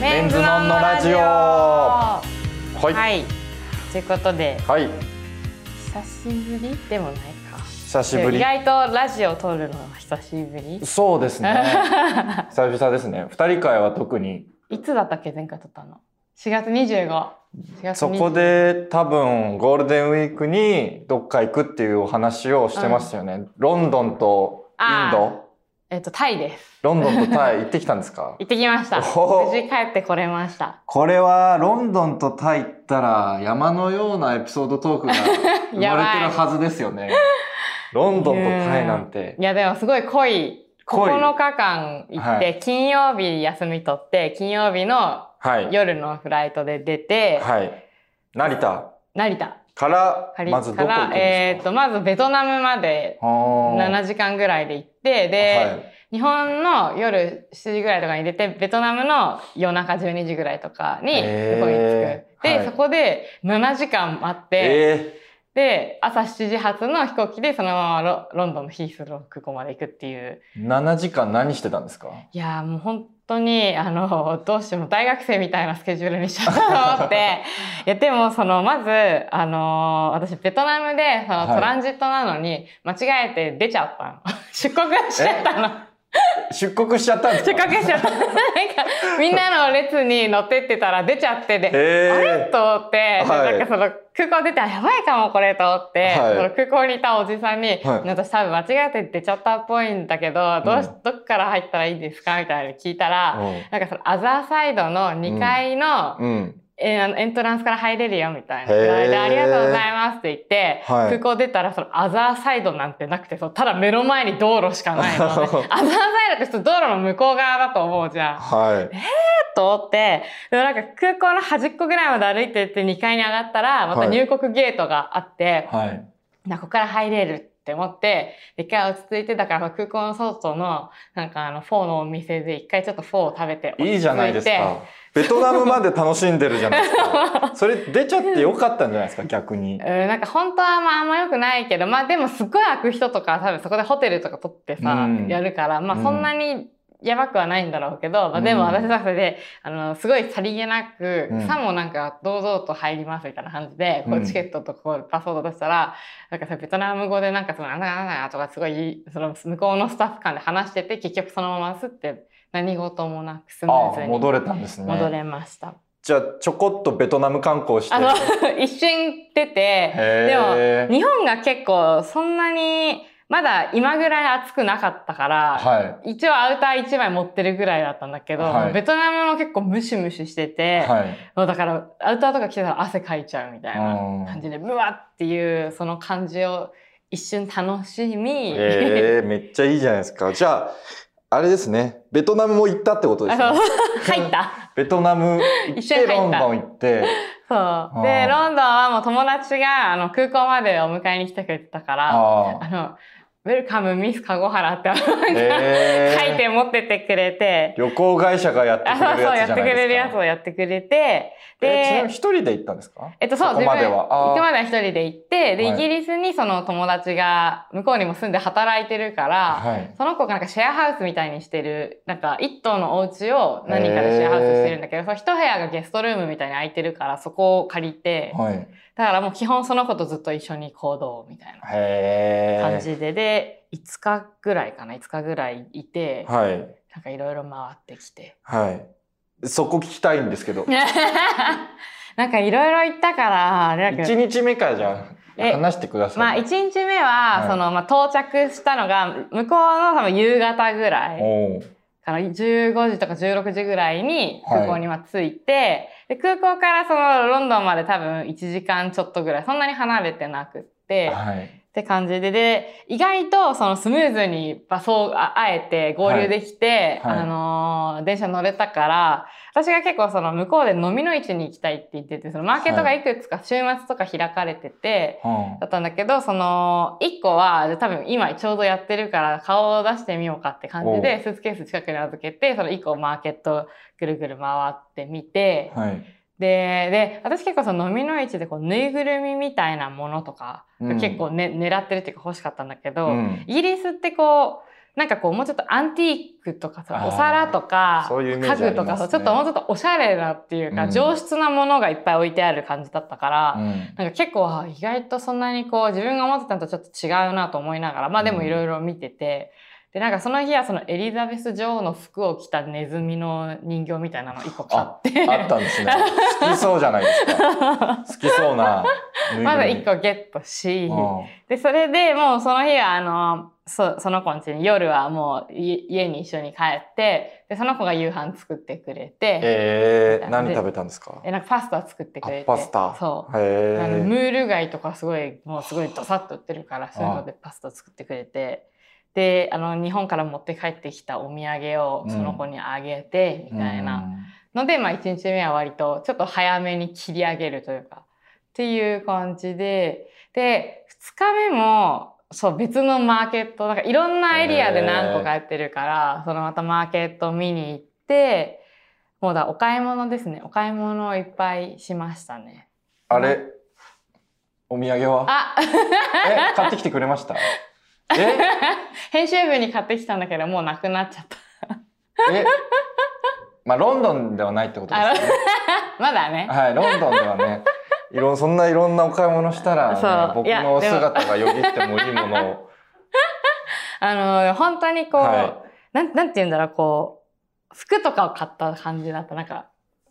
メンズノンノラジオ。ははい。い、ということではい。久しぶりでもないか。久しぶり。意外とラジオ撮るのは久しぶり。そうですね。久々ですね。二人会は特に。いつだったっけ？前回撮ったの？4月25 4月そこで多分ゴールデンウィークにどっか行くっていうお話をしてましたよね、ロンドンとインあドえっとタイです。ロンドンとタイ行ってきたんですか？行ってきました。お無事帰ってこれました。これはロンドンとタイ行ったら山のようなエピソードトークが 生まれてるはずですよね。ロンドンとタイなんて。いやでもすごい濃い。濃い。9日間行って、はい。金曜日休み取って金曜日のはい。夜のフライトで出て、はい。成田。成田からまずどこ行くんか？らえー、とまずベトナムまで7 7時間ぐらいで行ってで、日本の夜7時ぐらいとかに出てベトナムの夜中12時ぐらいとかに向こうに着く。で、はい。そこで7時間待って、えで朝7時発の飛行機でそのままロロンドンのヒースロー空港まで行くっていう。ー、7時間何してたんですか？いやーもう本当にあのどうしても大学生みたいなスケジュールにしちゃったと思って。いやでもそのまずあの私ベトナムでそのはい。トランジットなのに間違えて出ちゃったの。出国しちゃったの出国しちゃったんです出か国しちゃった。なんかみんなの列に乗ってってたら出ちゃってで、え。あれ？と思って、ではい。なんかその空港出てあやばいかもこれと思って、はい。その空港にいたおじさんに、はい私多分間違えて出ちゃったっぽいんだけど、どうしうんどっから入ったらいいですか？みたいなの聞いたら、ーなんかそのアザーサイドの2階の、うん、うんえーあのエントランスから入れるよみたいな。でありがとうございますって言って、はい。空港出たらその other side なんてなくて、そうただ目の前に道路しかないの、ね。other side って道路の向こう側だと思うじゃん。はい。と思って、でもなんか空港の端っこぐらいまで歩いてって2階に上がったら、また入国ゲートがあって、はい。なここから入れるって思って、一回落ち着いて、だから空港の外の、なんかあの、フォーのお店で一回ちょっとフォーを食べて、いいじゃないですか。ベトナムまで楽しんでるじゃないですかそれ出ちゃってよかったんじゃないですか 逆に。うん、なんか本当はまああんま良くないけど、まあでもすっごい開く人とか多分そこでホテルとか取ってさ、うん。やるから、まあうんそんなにやばくはないんだろうけど、まあでもうん私はそれで、あの、すごいさりげなく、うん。さもなんか堂々と入りますみたいな感じで、こううん。チケットとこうパスワード出したら、なんかそれベトナム語でなんかその、なんだなんだとかすごい、その向こうのスタッフ間で話してて、結局そのまますって何事もなくスムーあズに戻れたんですね。戻れました。じゃあちょこっとベトナム観光して。あの、一瞬出て、でも日本が結構そんなにまだ今ぐらい暑くなかったから、は一応アウター1枚持ってるぐらいだったんだけど、はい。ベトナムも結構ムシムシしてて、はい。だからアウターとか着てたら汗かいちゃうみたいなうん。感じで、ブワッっていうその感じを一瞬楽しみ、えー、めっちゃいいじゃないですか。じゃああれですね。ベトナムも行ったってことですね。入った。ベトナム行ってロンドン行って。そう。ーで、ロンドンはもう友達があの空港までお迎えに来てくれてたから、ああの、ウェルカムミスカゴハラって書いて持ってってくれて、旅行会社がやってくれるややってくつじゃないですか。れるやつをやってくれて、えちなみにで、一人で行ったんですか？えっと、そう、そこまでは。行くまでは一人で行って、で、はい。イギリスにその友達が向こうにも住んで働いてるから、はい。その子がなんかシェアハウスみたいにしてる、なんか一棟のお家を何人かでシェアハウスしてるんだけど、その一部屋がゲストルームみたいに空いてるから、そこを借りて、はい。だからもう基本その子とずっと一緒に行動みたいな感じで、で、5日ぐらいかな、5日ぐらいいて、はい。なんかいろいろ回ってきて。はい。そこ聞きたいんですけど。なんかいろいろ行ったから、なんか一日目からじゃえあ話してくださいまあ1日目は、はい。その、まあ到着したのが、向こうの多分夕方ぐらい。から15時とか16時ぐらいにはい。空港には着いて、で空港からそのロンドンまで多分1時間ちょっとぐらい、そんなに離れてなくって、はいって感じで、で、意外とそのスムーズに場所をああえて合流できて、はい。はい。あのー電車乗れたから、私が結構その向こうで飲みの市に行きたいって言ってて、そのマーケットがいくつか週末とか開かれてて、うんだったんだけど、その、一個は、じゃあ多分今ちょうどやってるから顔を出してみようかって感じおで、スーツケース近くに預けて、その一個マーケットぐるぐる回ってみて、はいで、で、私結構その飲みの市でこうぬいぐるみみたいなものとか、うん。結構ね、狙ってるっていうか欲しかったんだけど、うん。イギリスってこう、なんかこうもうちょっとアンティークとかさお皿とか家具とかさちょっともうちょっとおしゃれなっていうか、うん上質なものがいっぱい置いてある感じだったから、うん。なんか結構あ意外とそんなにこう自分が思ってたのとちょっと違うなと思いながらまあでもいろいろ見てて、でなんかその日はそのエリザベス女王の服を着たネズミの人形みたいなの1個買ってあったんですね。好きそうじゃないですか。好きそうな。まず1個ゲットし、うんでそれでもうその日はあのそその子ん家に夜はもうい家に一緒に帰ってでその子が夕飯作ってくれて、えー、で何食べたんですか？えなんかパスタ作ってくれてあパスタ。そうへあのムえ。ール貝とかすごいもうすごいドサッと売ってるからそういうのでパスタ作ってくれてであの日本から持って帰ってきたお土産をその子にあげて、みたいな。ので、まあ1日目は割とちょっと早めに切り上げるというかっていう感じで。で2日目もそう別のマーケットなんかいろんなエリアで何個かやってるからそのまたマーケット見に行ってもうだお買い物ですね。お買い物をいっぱいしましたね。あれ？お土産は？あ。え、買ってきてくれました？え 編集部に買ってきたんだけどもうなくなっちゃった。え？まあ、ロンドンではないってことですよね。まだね。はい、ロンドンではね、いろんそんないろんなお買い物したら、ね、僕の姿がよぎってもいいものを。あの、本当にこう、はなん、なんて言うんだろう、こう、服とかを買った感じだった。なんか、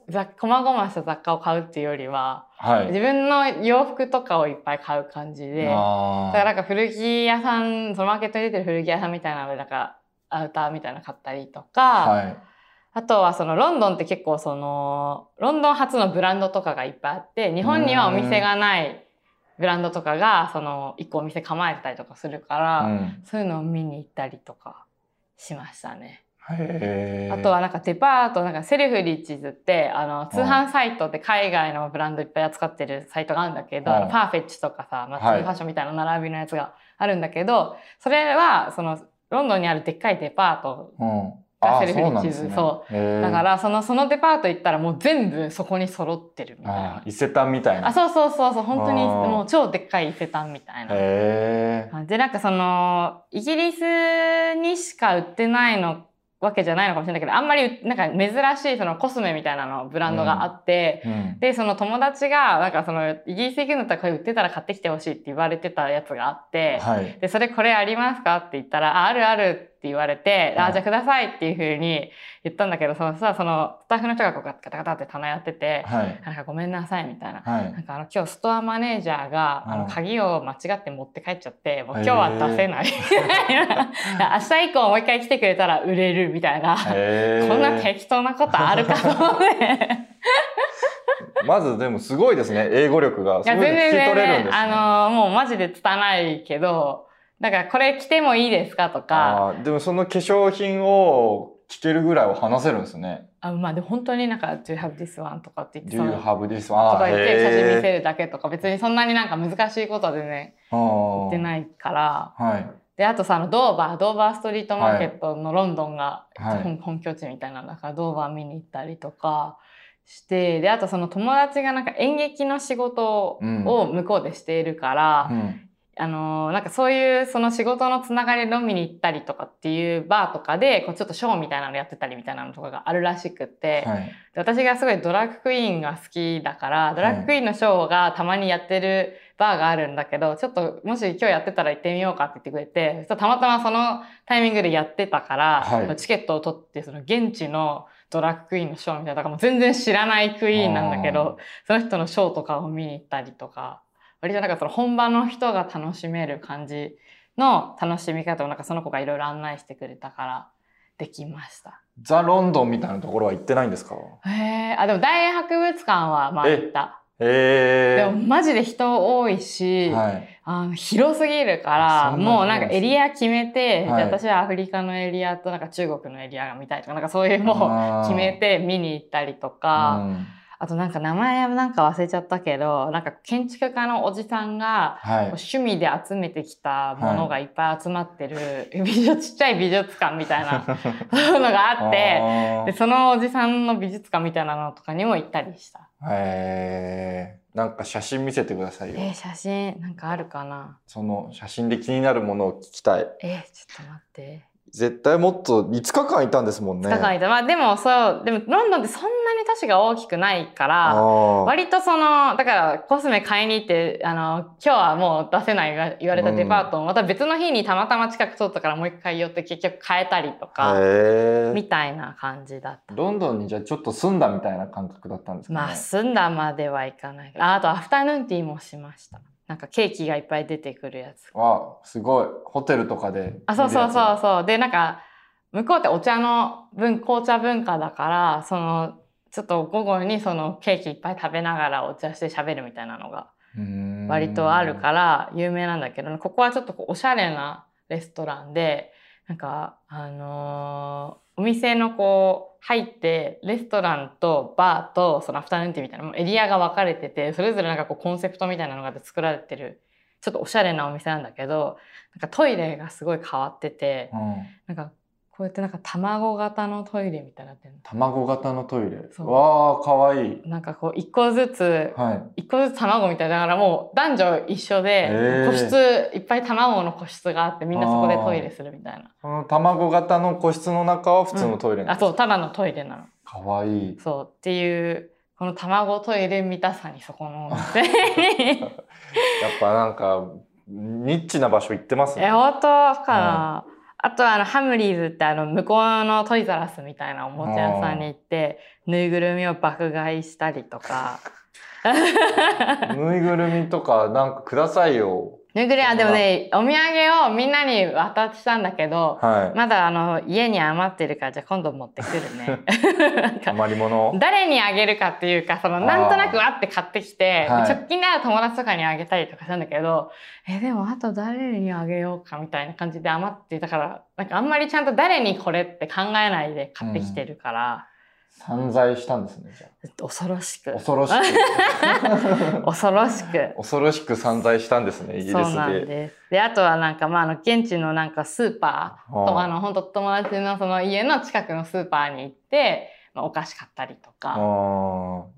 ざこまごました雑貨を買うっていうよりは、はい。自分の洋服とかをいっぱい買う感じで、だあからなんか古着屋さん、そのマーケットに出てる古着屋さんみたいなので、なんか、アウターみたいなの買ったりとか、はい。あとはそのロンドンって結構そのロンドン発のブランドとかがいっぱいあって日本にはお店がないブランドとかがその一個お店構えてたりとかするから、うんそういうのを見に行ったりとかしましたね。あとはなんかデパートなんかセルフリッチズってあの通販サイトで海外のブランドいっぱい扱ってるサイトがあるんだけど、パーフェッチとかさ、まあ、ファッションみたいな並びのやつがあるんだけど、それはそのロンドンにあるでっかいデパートうん。があセルフリッチズそうなんそう。へー。だからそのそのデパート行ったらもう全部そこに揃ってるみたいあな。伊勢丹みたいな。あそうそうそうそう本当にもう超でっかい伊勢丹みたいな。へでなんかそのイギリスにしか売ってないのわけじゃないのかもしれないけどあんまりなんか珍しいそのコスメみたいなのブランドがあって、ーうん。でその友達がなんかそのイギリス行くんだったらこれ売ってたら買ってきてほしいって言われてたやつがあって、はい。でそれこれありますかって言ったら「ああるある」って言われて「はいあじゃあください」っていうふうに言ったんだけどそのさそのスタッフの人がこうガタガタって棚やっててはい「なんかごめんなさい」みたいな。はい。なんかあの今日ストアマネージャーがあうん。の鍵を間違って持って帰っちゃってもう今日は出せない。明日以降もう一回来てくれたら売れるみたいな。こんな適当なことあるかと思って。まずでもすごいですね。英語力が。いやそうい聞き全然全取れるんですあのもうマジで拙いけどだからこれ着てもいいですかとかでもその化粧品を聞けるぐらいは話せるんですね。あまあでも本当になんか「Do you have this one?」とかって言って Do そ you の have this と one? か言って写真見せる。るだけとか別にそんなになんか難しいことは全然言言ってないから。はい。であとさあのドーバードーバーストリートマーケットのロンドンがはい本,、本拠地みたいなんだからドーバー見に行ったりとかしてであとその友達がなんか演劇の仕事を向こうでしているから、うん。あのなんかそういうその仕事のつながりで飲みに行ったりとかっていうバーとかでこうちょっとショーみたいなのやってたりみたいなのとかがあるらしくって、はい。で私がすごいドラッグクイーンが好きだからドラッグクイーンのショーがたまにやってるバーがあるんだけどちょっともし今日やってたら行ってみようかって言ってくれてたまたまそのタイミングでやってたから、はい。チケットを取ってその現地のドラッグクイーンのショーみたいなだからもう全然知らないクイーンなんだけどその人のショーとかを見に行ったりとか割となんかその本場の人が楽しめる感じの楽しみ方をなんかその子がいろいろ案内してくれたからできました。ザ・ロンドンみたいなところは行ってないんですか？へえ、あ、でも大英博物館はまあえ行った。へでもマジで人多いし、え。はい。あの広すぎるかあら、もうなんかエリア決めて、はい私はアフリカのエリアとなんか中国のエリアが見たいとか、なんかそういうもう決めて見に行ったりとか、うんあとなんか名前なんか忘れちゃったけど、なんか建築家のおじさんが、はい。趣味で集めてきたものがいっぱい集まってる、美術ちっちゃい美術館みたいな のがあって、あでそのおじさんの美術館みたいなのとかにも行ったりした。ーへえ。なんか写真見せてくださいよ。えー写真なんかあるかな？その写真で気になるものを聞きたい。えーちょっと待って。絶対もっと5日間いたんですもんね。5日間いた。まあでもそう、でもロンドンってそんなに都市が大きくないから、割とその、だからコスメ買いに行って、あの、今日はもう出せないが言われたデパートを、また別の日にたまたま近く通ったからもう一回寄って結局買えたりとか、へみたいな感じだった。ーロンドンにじゃあちょっと住んだみたいな感覚だったんですかね。まあ、住んだまではいかない。ああと、アフタヌーンティーもしました。なんかケーキがいっぱい出てくるやつ。わあすごいホテルとかであ、そうそうそううそう。で、なんか、向こうってお茶の文、紅茶文化だから、その、ちょっと午後にそのケーキいっぱい食べながらお茶して喋るみたいなのが割とあるから有名なんだけど、ここはちょっとこうおしゃれなレストランで、なんか、あのーお店のこう、入って、レストランとバーとそのアフタヌーンティーみたいなもうエリアが分かれてて、それぞれなんかこうコンセプトみたいなのが作られてる、ちょっとおしゃれなお店なんだけど、なんかトイレがすごい変わってて、うん。なんかこうやってなんか卵型のトイレみたいになってる卵型のトイレ。そう。わあかわいい。の。なんかこう一個ずつ、はい。一個ずつ卵みたいだからもう男女一緒で、個室いっぱい卵の個室があってみんなそこでトイレするみたいな。この卵型の個室の中は普通のトイレなんあ、そう、ただのトイレなの。かわいい。そう。っていう、この卵トイレ見たさにそこの。やっぱなんかニッチな場所行ってますえ、ね本当？かな、あとあの、ハムリーズってあの、向こうのトイザラスみたいなおもちゃ屋さんに行って、ぬいぐるみを爆買いしたりとか。ぬいぐるみとかなんかくださいよぬいぐるみ、あ、でもね、お土産をみんなに渡したんだけど、はい。まだあの、家に余ってるから、じゃあ今度持ってくるね。余り物誰にあげるかっていうか、その、なんとなくわって買ってきて、はい。直近で会う友達とかにあげたりとかしたんだけど、え、でもあと誰にあげようかみたいな感じで余ってたから、なんかあんまりちゃんと誰にこれって考えないで買ってきてるから、散財したんですねじゃ恐ろしくあ。恐ろしく 恐ろしく。恐ろしく散財したんですねイギリスそうなんでです。で、あとはなんか、まあ、あの、現地のなんかスーパーと、はああの、本当友達のその家の近くのスーパーに行って、まあ、お菓子買ったりとか。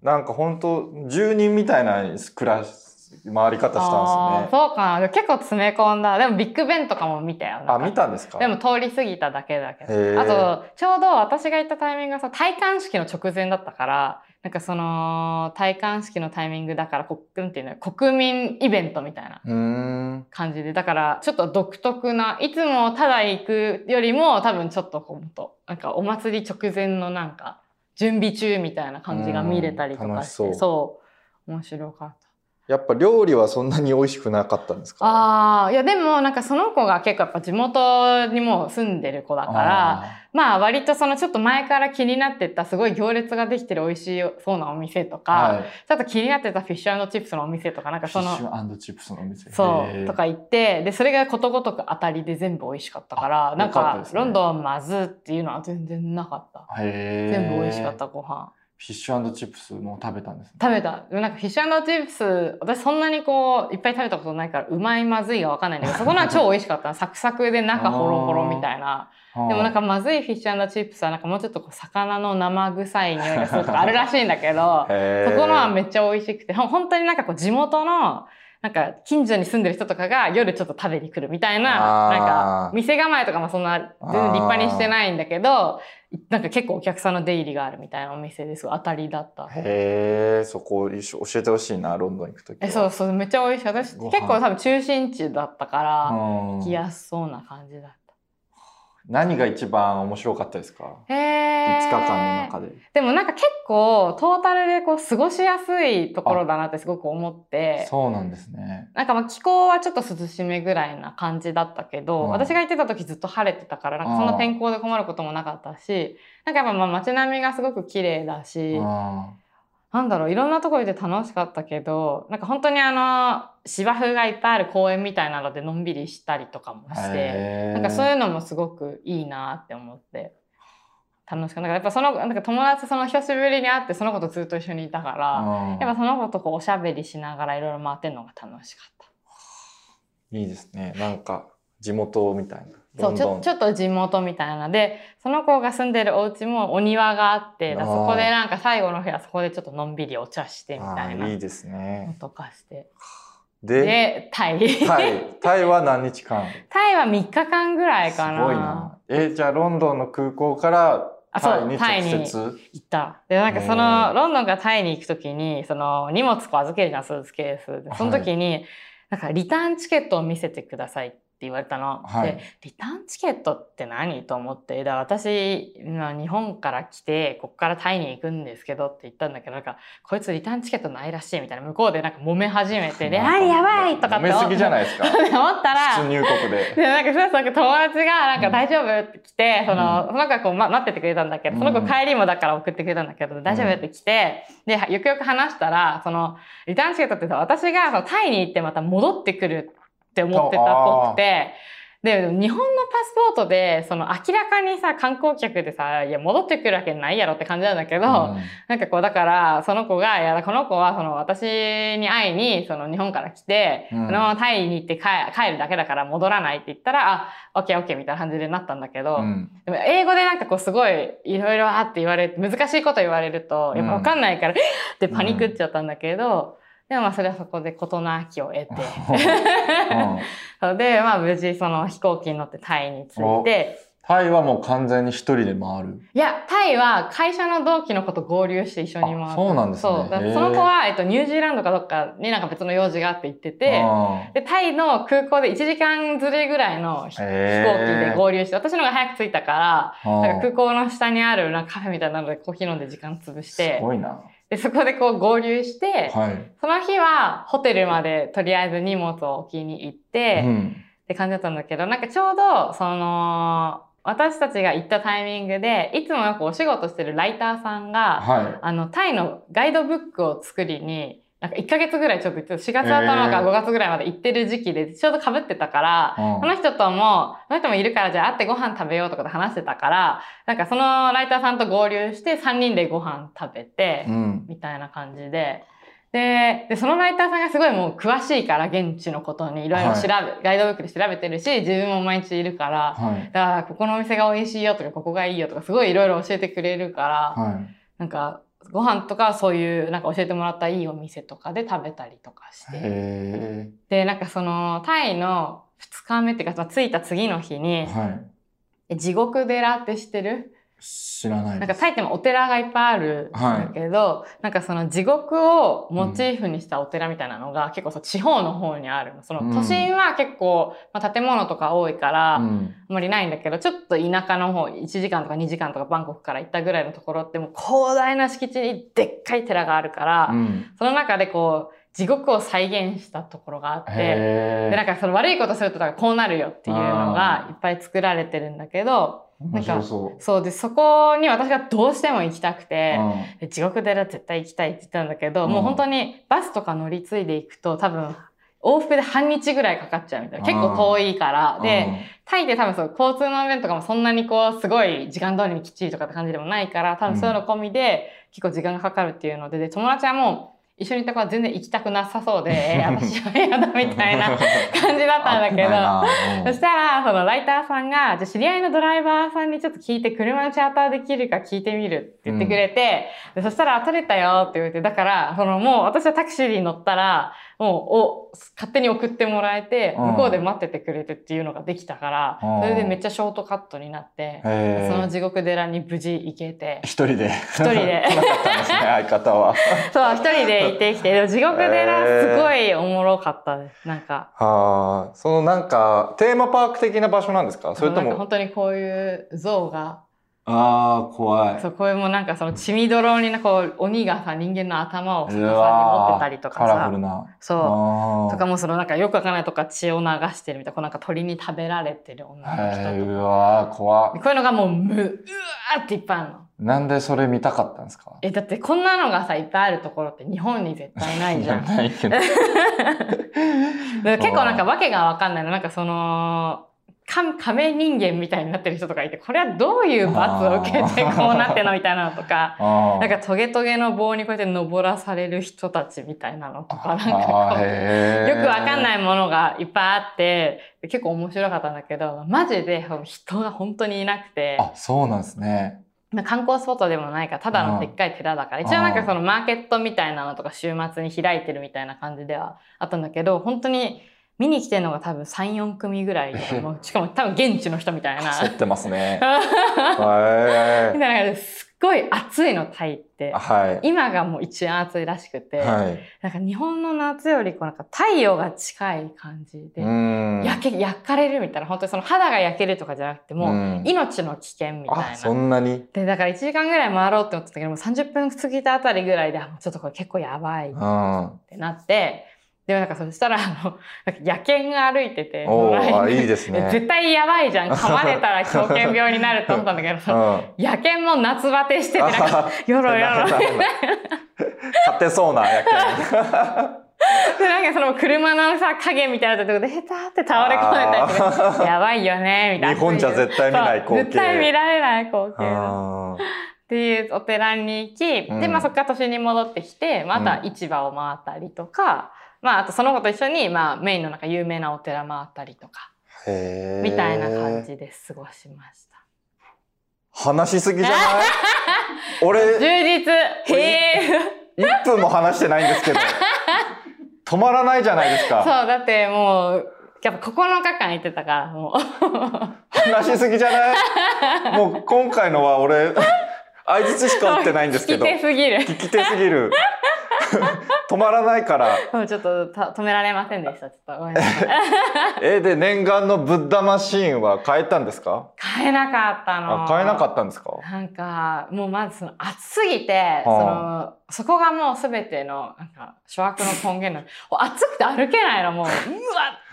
なんか本当住人みたいな暮らし回り方したんですねそうかな。結構詰め込んだ。でもビッグベンとかも見たよ。あ見たんですか？でも通り過ぎただけだけへど。ーあと、ちょうど私が行ったタイミングがさ、戴冠式の直前だったから、なんかその、戴冠式のタイミングだから、こなんていうの、国民イベントみたいな感じで、だからちょっと独特な、いつもただ行くよりも多分ちょっとこう、となんかお祭り直前のなんか、準備中みたいな感じが見れたりとうんかし、てそうそう、面白かった。やっぱ料理はそんなに美味しくなかったんですか？ああ、いやでもなんかその子が結構やっぱ地元にもう住んでる子だから、まあ割とそのちょっと前から気になってたすごい行列ができてる美味しそうなお店とか、はい。ちょっと気になってたフィッシュチップスのお店とか。なんかそフィッシの、ュチップスのお店。そう、とか行って、で、それがことごとく当たりで全部美味しかったから、あなんかロンドンまずっていうのは全然なかった。全部美味しかったご飯。フィッシュチップスも食べたんですね食べた。なんかフィッシュチップス、私そんなにこう、いっぱい食べたことないから、うまいまずいがわかんないんだけど、そこのは超美味しかった。サクサクで中ホロホロみたいな。でもなんかまずいフィッシュチップスはなんかもうちょっとこう魚の生臭い匂いがするとかあるらしいんだけど、そこのはめっちゃ美味しくて、本当になんかこう地元の、なんか近所に住んでる人とかが夜ちょっと食べに来るみたいな、なんか店構えとかもそんな全然立派にしてないんだけど、なんか結構お客さんの出入りがあるみたいなお店ですごい当たりだった。へえそこ一緒教えてほしいなロンドン行くときはえ、そうそう、めっちゃ美味しい。私結構多分中心地だったから、うん行きやすそうな感じだっ何が一番面白かったですか？た。へ5ー日間の中で。でもなんか結構トータルでこう過ごしやすいところだなってすごく思って。そうなんですね。なんかまあ気候はちょっと涼しめぐらいな感じだったけど、うん私が行ってた時ずっと晴れてたから、なんかそんな天候で困ることもなかったし、なんかやっぱまあ街並みがすごく綺麗だし、うんなんだろう、いろんなところで楽しかったけど、なんか本当にあの、芝生がいっぱいある公園みたいなのでのんびりしたりとかもして、なんかそういうのもすごくいいなって思って。楽しかった。なんかやっぱその、なんか友達その久しぶりに会ってその子とずっと一緒にいたから、うんやっぱその子とこうおしゃべりしながらいろいろ回ってんのが楽しかった。いいですねなんか地元みたいなそうちょちょっと地元みたいなでその子が住んでるお家もお庭があってそこでなんか最後の日はそこでちょっとのんびりお茶してみたいないいですねのとかしてで、で、タイ。タイ。タイは何日間？タイは3日間ぐらいすかな。ごいな。え、じゃあロンドンの空港からタイに直接？行った。で、なんかそへの、ーロンドンからタイに行くときに、その、荷物こう預けるじゃん、スーツケース。でその時に、なんかリターンチケットを見せてくださいって言われたの。はいで、リターンチケットって何と思って、だ私、まあ日本から来て、ここからタイに行くんですけどって言ったんだけど、なんか、こいつリターンチケットないらしいみたいな、向こうでなんか揉め始めて、で、あれやばいとかって飲めすぎじゃないですか。思ったら、出入国で。で、なんか、そうそう、友達が、なんかうん大丈夫って来て、その、うんその子がこう、ま、待っててくれたんだけど、その子うん帰りもだから送ってくれたんだけど、大丈夫って来て、で、よくよく話したら、その、リターンチケットってさ、私がそのタイに行ってまた戻ってくるって思ってたっぽくて、で、日本のパスポートで、その明らかにさ、観光客でさ、いや、戻ってくるわけないやろって感じなんだけど、うん。なんかこう、だから、その子が、いや、この子は、その、私に会いに、その、日本から来て、うん。そのままタイに行って帰帰るだけだから戻らないって言ったら、あ、オッケーオッケーみたいな感じでなったんだけど、うん。でも英語でなんかこう、すごい、いろいろあって言われて、難しいこと言われると、やっぱわかんないから、えっ！ってパニックっちゃったんだけど、でもまあ、それはそこで事なきを得て、うん。で、まあ、無事、その飛行機に乗ってタイに着いて、タイはもう完全に一人で回る。いや、タイは会社の同期の子と合流して一緒に回った。あそうなんですね。その子は、えっと、ニュージーランドかどっかになんか別の用事があって行ってて、あで、タイの空港で1時間ずれぐらいの飛飛行機で合流して、私の方が早く着いたから、ーなんか空港の下にあるなんかカフェみたいなのでコーヒー飲んで時間潰しすて、ごいな。で、そこでこう合流して、はい。その日はホテルまでとりあえず荷物を置きに行って、うんって感じだったんだけど、なんかちょうど、その、私たちが行ったタイミングで、いつもよくお仕事してるライターさんが、はあの、タイのガイドブックを作りに、なんか1ヶ月ぐらいちょっと行って、4月頭からへー5月ぐらいまで行ってる時期で、ちょうど被ってたから、い。うんその人とも、その人もいるから、じゃあ会ってご飯食べようとかで話してたから、なんかそのライターさんと合流して3人でご飯食べて、うん。みたいな感じで。で、で、そのライターさんがすごいもう詳しいから、現地のことにいろいろ調べ、ガイドブックで調べてるし、自分も毎日いるから、はい。だから、ここのお店が美味しいよとか、ここがいいよとか、すごいいろいろ教えてくれるから、はい。なんか、ご飯とかそういう、なんか教えてもらったいいお店とかで食べたりとかして。へで、なんかその、タイの2日目っていうか、着いた次の日え。に、はえ地獄寺って知ってる？い。知らないなんか。タイってもお寺がいっぱいあるんだけど、なんかその地獄をモチーフにしたお寺みたいなのが結構そう地方の方にあるの。そのうん都心は結構、まあ、建物とか多いから、あんうん。まりないんだけど、ちょっと田舎の方、1時間とか2時間とかバンコクから行ったぐらいのところってもう広大な敷地にでっかい寺があるから、うん。その中でこう、地獄を再現したところがあって、へで、なんかその悪いことするとこうなるよっていうのがいっぱい作られてるんだけど、え。面白そう。そうで、そこに私がどうしても行きたくて、うんで地獄寺絶対行きたいって言ったんだけど、うんもう本当にバスとか乗り継いでいくと多分、往復で半日ぐらいかかっちゃうみたいな。結構遠いから。で、タイって多分そう、交通の便とかもそんなにこう、すごい時間通りにきっちりとかって感じでもないから、多分そういうの込みで結構時間がかかるっていうので、で、友達はもう、一緒にいた子は全然行きたくなさそうで、えー私は嫌だみたいな 感じだったんだけど、そしたら、そのライターさんが、じゃあ知り合いのドライバーさんにちょっと聞いて、車のチャーターできるか聞いてみるって言ってくれて、でそしたら、取れたよって言われて、だから、そのもう私はタクシーに乗ったら、もう、お、勝手に送ってもらえて、うん。向こうで待っててくれてっていうのができたから、うん。それでめっちゃショートカットになって、へその地獄寺に無事行けて、一人で。一人で。相方は。そう、一人で行ってきて、でも地獄寺すごいおもろかったです。なんか、はあ、そのなんか、テーマパーク的な場所なんですか？それとも。本当にこういう像が、ああ、怖い。そう、これもなんかその血みどろにな、こう、鬼がさ、人間の頭を逆さに持ってたりとかカラフルさ、な。そう。とかもそのなんかよくわかんないとか血を流してるみたいな、こうなんか鳥に食べられてる女の人とか。うわー怖っこういうのがもうむ、うわーっていっぱいあるの。なんでそれ見たかったんですか？え、だってこんなのがさ、いっぱいあるところって日本に絶対ないじゃん。やないけど。で結構なんかわけがわかんないの。なんかその、か亀人間みたいになってる人とかいて、これはどういう罰を受けてこうなってんのみたいなのとか、なんかトゲトゲの棒にこうやって登らされる人たちみたいなのとか、なんかこう、よくわかんないものがいっぱいあって、結構面白かったんだけど、マジで人が本当にいなくて、あ、そうなんですね。まあ観光スポットでもないから、ただのでっかい寺だから、一応なんかそのマーケットみたいなのとか週末に開いてるみたいな感じではあったんだけど、本当に見に来てるのが多分3、4組ぐらい しかも多分現地の人みたいな。競ってますね。み はたいなすっごい暑いの、タイってい。。はい。今がもう一番暑いらしくて、はい。なんか日本の夏よりこうなんか太陽が近い感じで、うん。焼け、焼かれるみたいな、本当にその肌が焼けるとかじゃなくてもう、うん命の危険みたいあ、な。そんなに？で、だから1時間ぐらい回ろうって思ってたけど、もう30分過ぎたあたりぐらいで、ちょっとこれ結構やばいっうん。てなって、でもなんかそしたら、あの、野犬が歩いてて、いいですね。絶対やばいじゃん。噛まれたら狂犬病になると思ったんだけど、うん。野犬も夏バテしてて、なんか、あよろよろ。勝てそうな野犬。で、なんかその車のさ、影みたいなところで、へたって倒れ込んでたりとか、やばいよね、みたいな。日本じゃ絶対見ない光景絶対見られない光景っていうお寺に行き、うんで、まあそこから都心に戻ってきて、まああとは市場を回ったりとか、まああとその子と一緒に、まあメインのなんか有名なお寺回ったりとか、みたいな感じで過ごしました。話しすぎじゃない？俺、充実へえ1分も話してないんですけど。止まらないじゃないですそう、か。だってもう、やっぱ9日間行ってたから、もう。話しすぎじゃない？もう今回のは俺、相づちしか打ってないんですけど。聞き手すぎる。聞き手すぎる。止まらないから。もうちょっとた止められませんでした。ちょっとごめんなさい。え、で、念願のブッダマシーンは変えたんですか？買えなかったの。あ、変えなかったんですか？なんか、もうまずその暑すぎて、その、そこがもうすべての、なんか、諸悪の根源なの。暑くて歩けないの、もう、うわ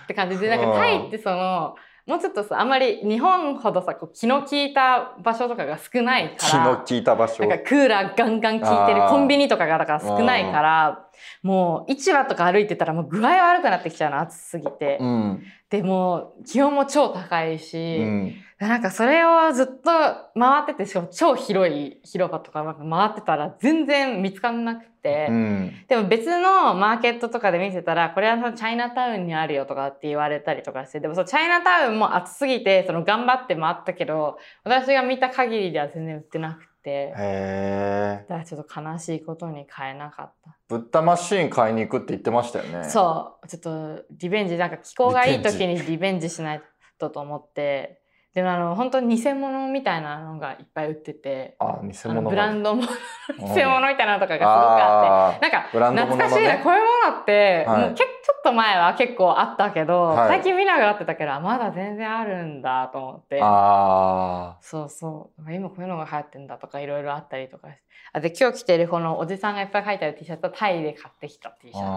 って感じで、なんかタイってその、もうちょっとさ、あんまり日本ほどさ、こう気の利いた場所とかが少ない気のから、利いた場所。なんかクーラーガンガン効いてるコンビニとかがだから少ないから、もう市場とか歩いてたらもう具合悪くなってきちゃうの、暑すぎて。うん。でもう気温も超高いし、うん。なんかそれをずっと回ってて、しかも超広い広場とかなんか回ってたら全然見つかんなくて、うん。でも別のマーケットとかで見せたら、これはそのチャイナタウンにあるよとかって言われたりとかして、でもそのチャイナタウンも暑すぎて、その頑張って回ったけど、私が見た限りでは全然売ってなくて、へえ。だからちょっと悲しいことに買えなかった。ブッダマシーン買いに行くって言ってましたよね。そう、ちょっとリベンジ、なんか気候がいい時にリベンジ。しないとと思って、でもあの、本当に偽物みたいなのがいっぱい売ってて、あ、偽物ブランドもうん。偽物みたいなのとかがすごくあって、あなんか懐かしいな、こういうものって、はい。もうけちょっと前は結構あったけど、はい最近見なくなってたけど、あまだ全然あるんだと思ってー。あそうそう。今こういうのが流行ってんだとかいろいろあったりとか。あで、今日着てるこのおじさんがいっぱい書いてある T シャツはタイで買ってきた T シー。ャツ。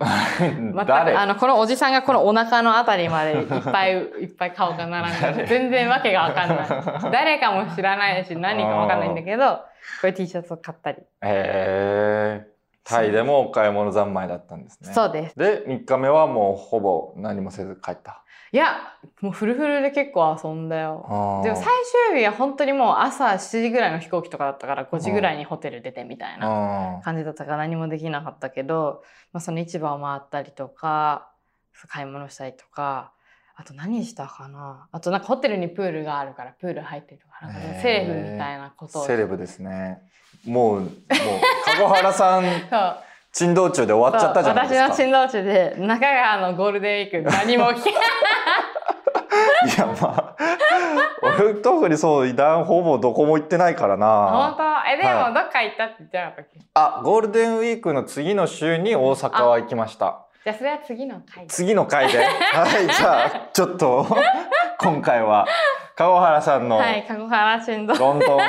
あ全ー。く誰あのこのおじさんがこのお腹のあたりまでいっぱいいっぱい顔が並んでる全然わけがわかんない誰かも知らないし何かわかんないんだけど こういう T シャツを買ったり、へえ。タイでもお買い物三昧だったんですね。そうです。で、3日目はもうほぼ何もせず帰った。いやもうフルフルで結構遊んだよ。でも最終日は本当にもう朝7時ぐらいの飛行機とかだったから5時ぐらいにホテル出てみたいなあ感じだったから何もできなかったけど、まあ、その市場を回ったりとか買い物したりとかあと何したかな？あとなんかホテルにプールがあるからプール入ってるとかなんかセレブみたいなことを。セレブですね。もう、もう、籠原さん、珍道中で終わっちゃったじゃないですか。私の珍道中で中川のゴールデンウィーク何も聞けない。いや、まあ、俺特にそう、だほぼどこも行ってないから本な。当？えではい。もどっか行ったって言ってなかったっけ、あ、ゴールデンウィークの次の週に大阪は行きました。じゃあそれは次の回次の回で？はい、じゃあ、ちょっと、今回は、川原さんのはい鹿児原珍道ロンドン、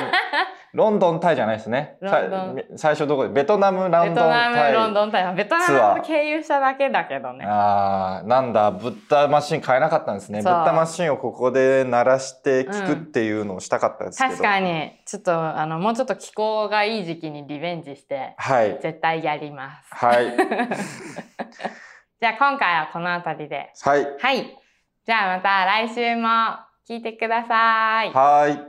ロンドンタイじゃないですね。ロンドンさ最初どこ？でベトナム、ランドンベトナタイ。ムロンドンタイベトナム経由しただけだけどねああ、なんだ、ブッダマシン買えなかったんですね。ブッダマシンをここで鳴らして聞くっていうのをしたかったですけど。確かにちょっとあのもうちょっと気候がいい時期にリベンジしてはい。絶対やりますはい。じゃあ今回はこの辺りではい。はいじゃあまた来週も聞いてくださいはい。